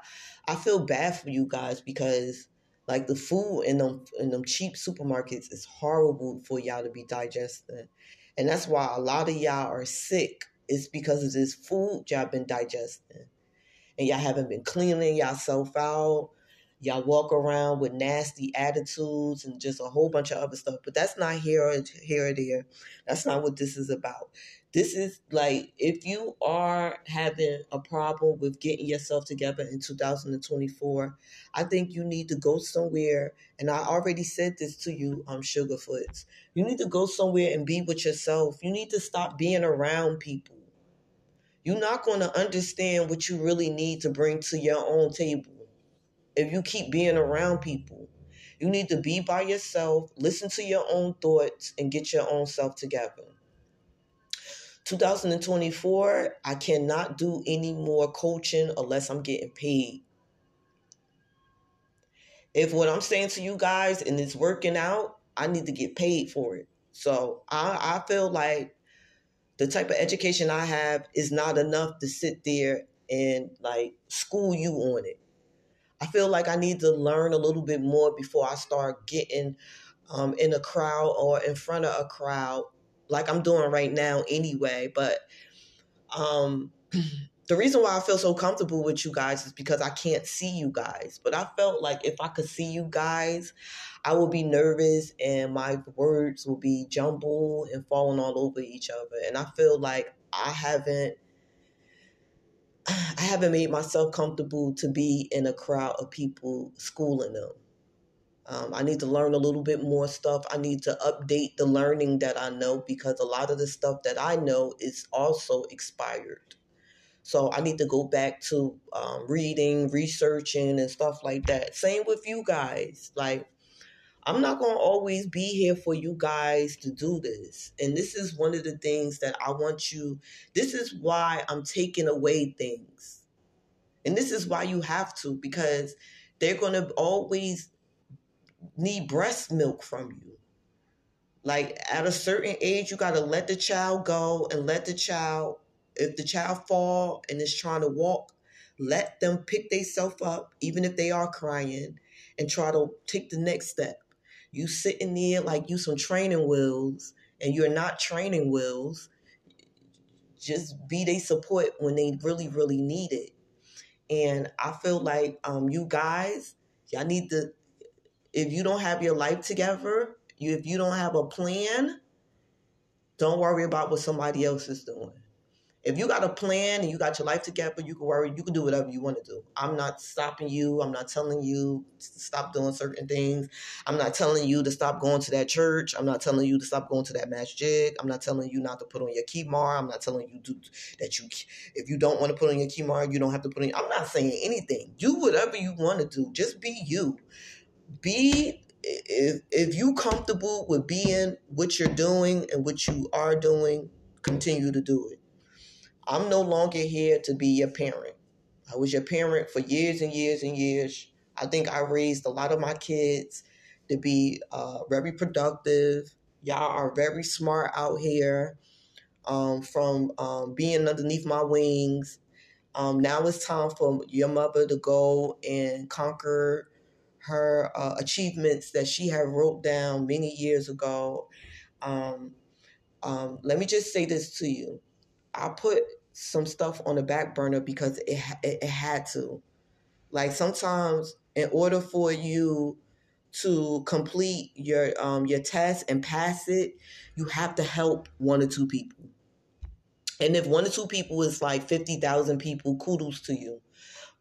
I feel bad for you guys because like the food in them in them cheap supermarkets is horrible for y'all to be digesting. And that's why a lot of y'all are sick. It's because of this food y'all been digesting. And y'all haven't been cleaning yourself out. Y'all walk around with nasty attitudes and just a whole bunch of other stuff. But that's not here or here or there. That's not what this is about. This is like if you are having a problem with getting yourself together in 2024, I think you need to go somewhere. And I already said this to you, um, Sugarfoots. You need to go somewhere and be with yourself. You need to stop being around people. You're not going to understand what you really need to bring to your own table if you keep being around people. You need to be by yourself, listen to your own thoughts, and get your own self together. 2024, I cannot do any more coaching unless I'm getting paid. If what I'm saying to you guys and it's working out, I need to get paid for it. So I, I feel like the type of education I have is not enough to sit there and like school you on it. I feel like I need to learn a little bit more before I start getting um, in a crowd or in front of a crowd like I'm doing right now anyway. But um, the reason why I feel so comfortable with you guys is because I can't see you guys. But I felt like if I could see you guys, I would be nervous and my words will be jumbled and falling all over each other. And I feel like I haven't I haven't made myself comfortable to be in a crowd of people schooling them. Um, I need to learn a little bit more stuff. I need to update the learning that I know because a lot of the stuff that I know is also expired. So I need to go back to um, reading, researching, and stuff like that. Same with you guys. Like, I'm not going to always be here for you guys to do this. And this is one of the things that I want you, this is why I'm taking away things. And this is why you have to, because they're going to always need breast milk from you. Like at a certain age, you got to let the child go and let the child, if the child fall and is trying to walk, let them pick themselves up, even if they are crying, and try to take the next step. You sitting there like you some training wheels, and you're not training wheels. Just be they support when they really, really need it. And I feel like um, you guys, y'all need to if you don't have your life together, you if you don't have a plan, don't worry about what somebody else is doing. If you got a plan and you got your life together, you can worry, you can do whatever you want to do. I'm not stopping you. I'm not telling you to stop doing certain things. I'm not telling you to stop going to that church. I'm not telling you to stop going to that masjid. I'm not telling you not to put on your khimar. I'm not telling you to, that you if you don't want to put on your khimar, you don't have to put on. I'm not saying anything. Do whatever you want to do. Just be you be if if you comfortable with being what you're doing and what you are doing, continue to do it. I'm no longer here to be your parent. I was your parent for years and years and years. I think I raised a lot of my kids to be uh, very productive. Y'all are very smart out here um, from um, being underneath my wings. Um, now it's time for your mother to go and conquer her uh, achievements that she had wrote down many years ago. Um, um, let me just say this to you. I put some stuff on the back burner because it, it, it had to. Like sometimes, in order for you to complete your um, your test and pass it, you have to help one or two people. And if one or two people is like fifty thousand people, kudos to you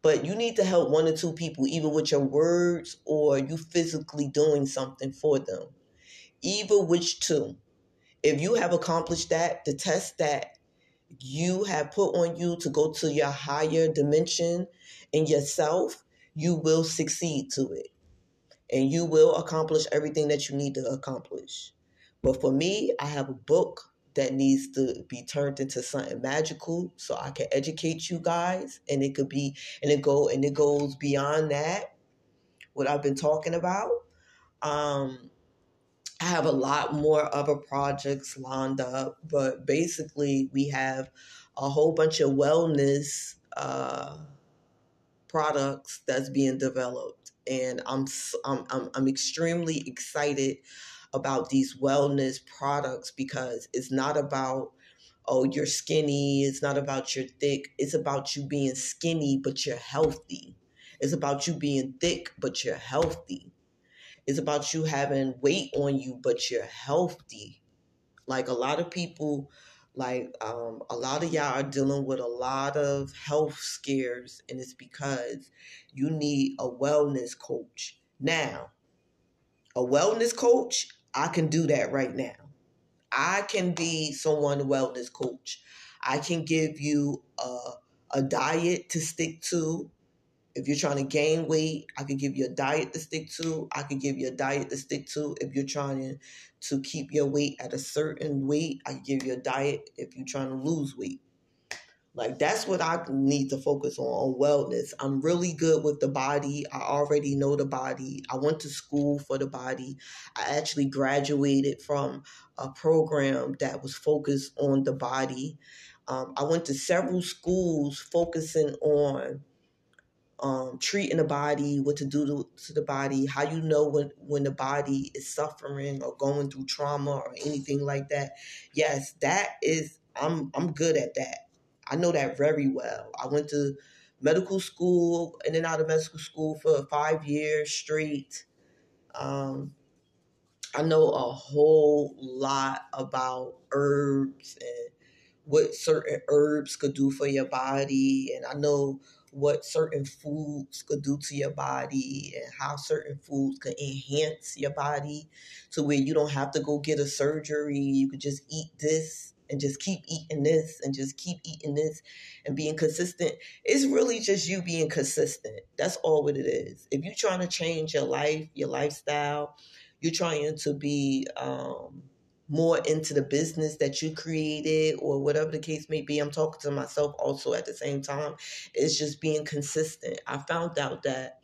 but you need to help one or two people either with your words or you physically doing something for them either which two if you have accomplished that the test that you have put on you to go to your higher dimension in yourself you will succeed to it. And you will accomplish everything that you need to accomplish. But for me i have a book that needs to be turned into something magical so I can educate you guys. And it could be and it go and it goes beyond that what I've been talking about. Um I have a lot more other projects lined up but basically we have a whole bunch of wellness uh products that's being developed and I'm I'm I'm, I'm extremely excited about these wellness products because it's not about oh you're skinny it's not about you're thick it's about you being skinny but you're healthy It's about you being thick, but you're healthy. It's about you having weight on you, but you're healthy. Like a lot of people, like um, a lot of y'all are dealing with a lot of health scares, and it's because you need a wellness coach. Now, a wellness coach, I can do that right now. I can be someone wellness coach. I can give you a, a diet to stick to. If you're trying to gain weight, I could give you a diet to stick to. I could give you a diet to stick to. If you're trying to keep your weight at a certain weight, I can give you a diet if you're trying to lose weight. Like that's what I need to focus on on wellness. I'm really good with the body. I already know the body. I went to school for the body. I actually graduated from a program that was focused on the body. Um, I went to several schools focusing on um, treating the body, what to do to, to the body, how you know when, when the body is suffering or going through trauma or anything like that. Yes, that is I'm I'm good at that. I know that very well. I went to medical school in and out of medical school for five years straight. Um, I know a whole lot about herbs and what certain herbs could do for your body, and I know what certain foods could do to your body and how certain foods could enhance your body to where you don't have to go get a surgery. You could just eat this and just keep eating this and just keep eating this and being consistent. It's really just you being consistent. That's all what it is. If you're trying to change your life, your lifestyle, you're trying to be um, more into the business that you created or whatever the case may be. I'm talking to myself also at the same time. It's just being consistent. I found out that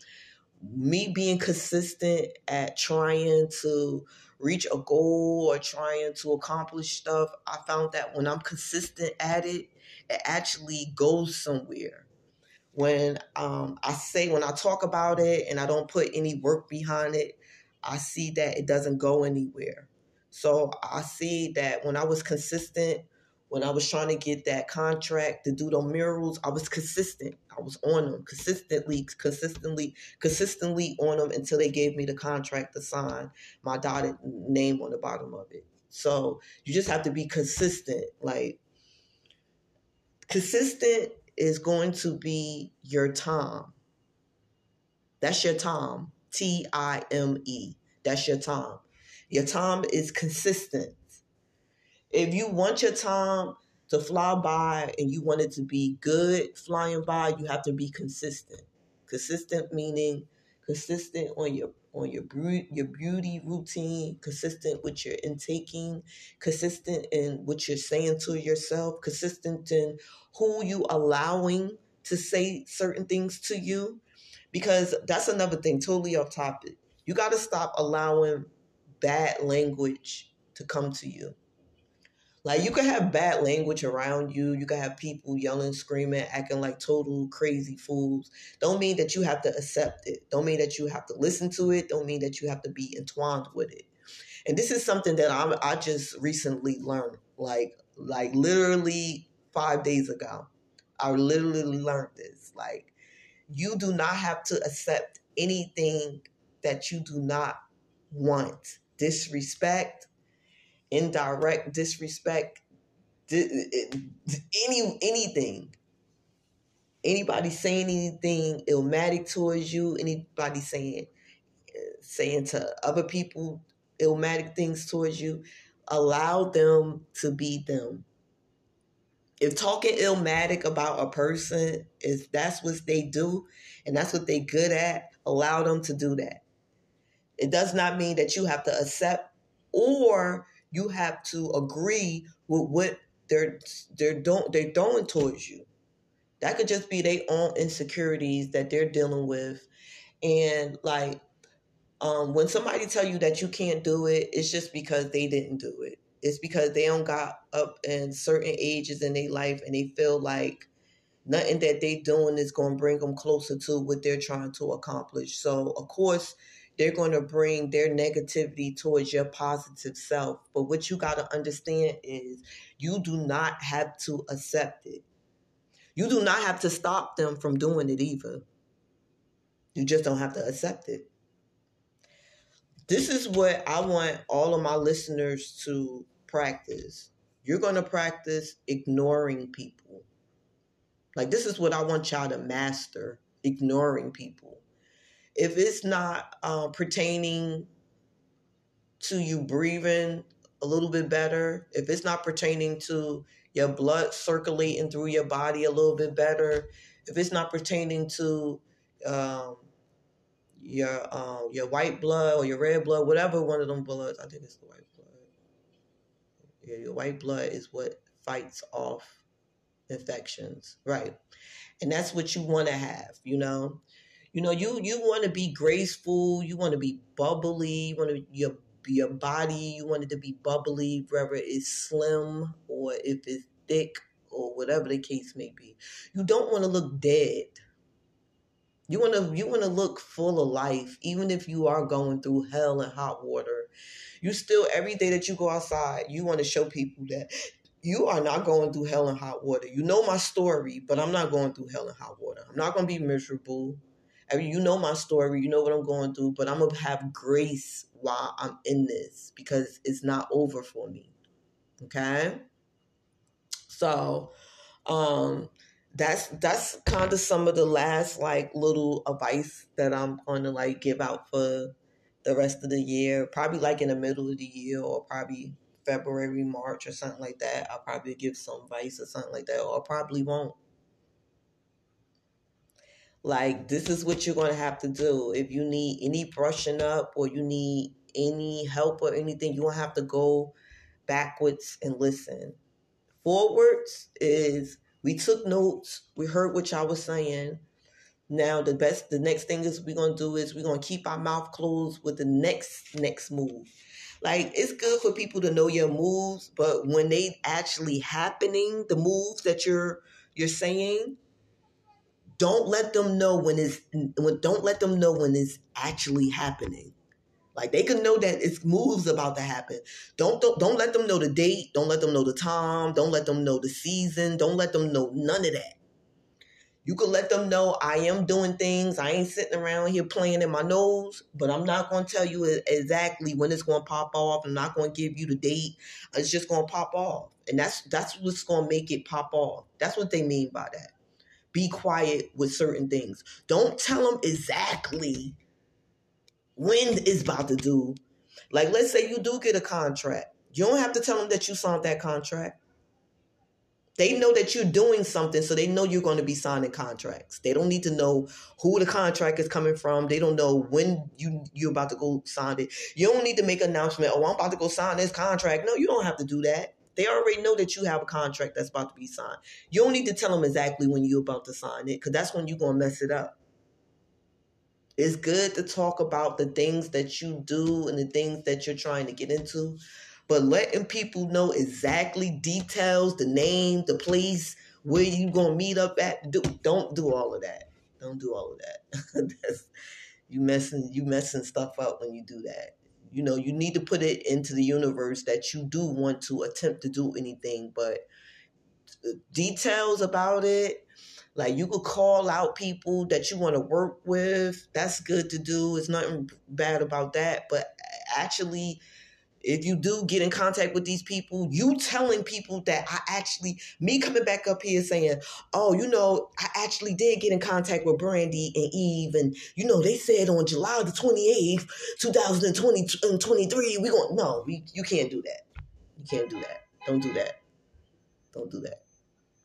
me being consistent at trying to reach a goal or trying to accomplish stuff, I found that when I'm consistent at it, it actually goes somewhere. When um, I say, when I talk about it and I don't put any work behind it, I see that it doesn't go anywhere. So I see that when I was consistent when I was trying to get that contract to do the murals, I was consistent. I was on them consistently, consistently, consistently on them until they gave me the contract to sign my dotted name on the bottom of it. So you just have to be consistent. Like consistent is going to be your time. That's your time. T I M E. That's your time. Your time is consistent. If you want your time to fly by and you want it to be good flying by, you have to be consistent. Consistent meaning consistent on your on your your beauty routine, consistent with your intaking, consistent in what you're saying to yourself, consistent in who you allowing to say certain things to you. Because that's another thing, totally off topic. You got to stop allowing bad language to come to you. Like you can have bad language around you. You can have people yelling, screaming, acting like total crazy fools. Don't mean that you have to accept it. Don't mean that you have to listen to it. Don't mean that you have to be entwined with it. And this is something that I I just recently learned. Like like literally five days ago, I literally learned this. Like you do not have to accept anything that you do not want. Disrespect, indirect disrespect, eh, eh, any anything. Anybody saying anything illmatic towards you, anybody saying saying to other people illmatic things towards you, allow them to be them. If talking illmatic about a person is that's what they do and that's what they good at, allow them to do that. It does not mean that you have to accept or you have to agree with what they're they're don't they're throwing towards you. That could just be their own insecurities that they're dealing with, and like um, when somebody tell you that you can't do it, it's just because they didn't do it. It's because they don't got up in certain ages in their life and they feel like nothing that they doing is going to bring them closer to what they're trying to accomplish. So of course they're going to bring their negativity towards your positive self. But what you got to understand is you do not have to accept it. You do not have to stop them from doing it either. You just don't have to accept it. This is what I want all of my listeners to practice. You're going to practice ignoring people. Like, this is what I want y'all to master ignoring people. If it's not uh, pertaining to you breathing a little bit better, if it's not pertaining to your blood circulating through your body a little bit better, if it's not pertaining to um, your um, your white blood or your red blood, whatever one of them bloods, I think it's the white blood. Yeah, your white blood is what fights off infections, right? And that's what you want to have, you know. You know, you you want to be graceful, you want to be bubbly, you want to your your body, you want it to be bubbly, whether it's slim or if it's thick or whatever the case may be. You don't want to look dead. You want to you want to look full of life even if you are going through hell and hot water. You still every day that you go outside, you want to show people that you are not going through hell and hot water. You know my story, but I'm not going through hell and hot water. I'm not going to be miserable. I mean, you know my story, you know what I'm going through, but I'm going to have grace while I'm in this because it's not over for me. Okay? So, um that's that's kind of some of the last like little advice that I'm going to like give out for the rest of the year. Probably like in the middle of the year or probably February, March or something like that. I'll probably give some advice or something like that, or I probably won't. Like this is what you're going to have to do. If you need any brushing up or you need any help or anything, you won't have to go backwards and listen. Forwards is we took notes, we heard what y'all was saying. Now the best the next thing is we're gonna do is we're gonna keep our mouth closed with the next next move. Like it's good for people to know your moves, but when they actually happening, the moves that you're you're saying, don't let them know when it's when don't let them know when it's actually happening. Like they can know that it's moves about to happen. Don't, don't don't let them know the date. Don't let them know the time. Don't let them know the season. Don't let them know none of that. You can let them know I am doing things. I ain't sitting around here playing in my nose, but I'm not going to tell you exactly when it's going to pop off. I'm not going to give you the date. It's just going to pop off. And that's that's what's going to make it pop off. That's what they mean by that. Be quiet with certain things. Don't tell them exactly when it's about to do. Like, let's say you do get a contract. You don't have to tell them that you signed that contract. They know that you're doing something, so they know you're going to be signing contracts. They don't need to know who the contract is coming from. They don't know when you you're about to go sign it. You don't need to make an announcement. Oh, I'm about to go sign this contract. No, you don't have to do that. They already know that you have a contract that's about to be signed. You don't need to tell them exactly when you're about to sign it, because that's when you're gonna mess it up. It's good to talk about the things that you do and the things that you're trying to get into, but letting people know exactly details, the name, the place, where you gonna meet up at, do, don't do all of that. Don't do all of that. you messing you messing stuff up when you do that. You know, you need to put it into the universe that you do want to attempt to do anything, but details about it like you could call out people that you want to work with. That's good to do. It's nothing bad about that. But actually, if you do get in contact with these people, you telling people that I actually, me coming back up here saying, oh, you know, I actually did get in contact with Brandy and Eve. And, you know, they said on July the 28th, 2023, um, we going, no, we, you can't do that. You can't do that. Don't do that. Don't do that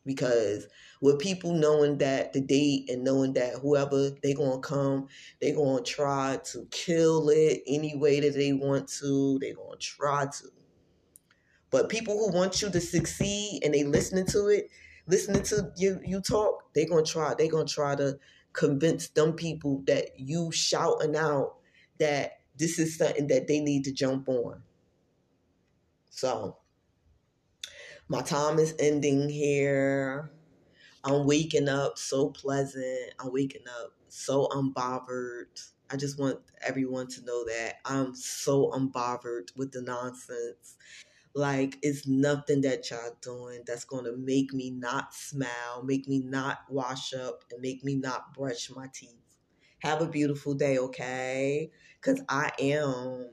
because with people knowing that the date and knowing that whoever they gonna come, they gonna try to kill it any way that they want to. They gonna try to. But people who want you to succeed and they listening to it, listening to you you talk, they gonna try. They gonna try to convince them people that you shouting out that this is something that they need to jump on. So my time is ending here. I'm waking up so pleasant. I'm waking up so unbothered. I just want everyone to know that I'm so unbothered with the nonsense. Like, it's nothing that y'all doing that's going to make me not smile, make me not wash up, and make me not brush my teeth. Have a beautiful day, okay? Because I am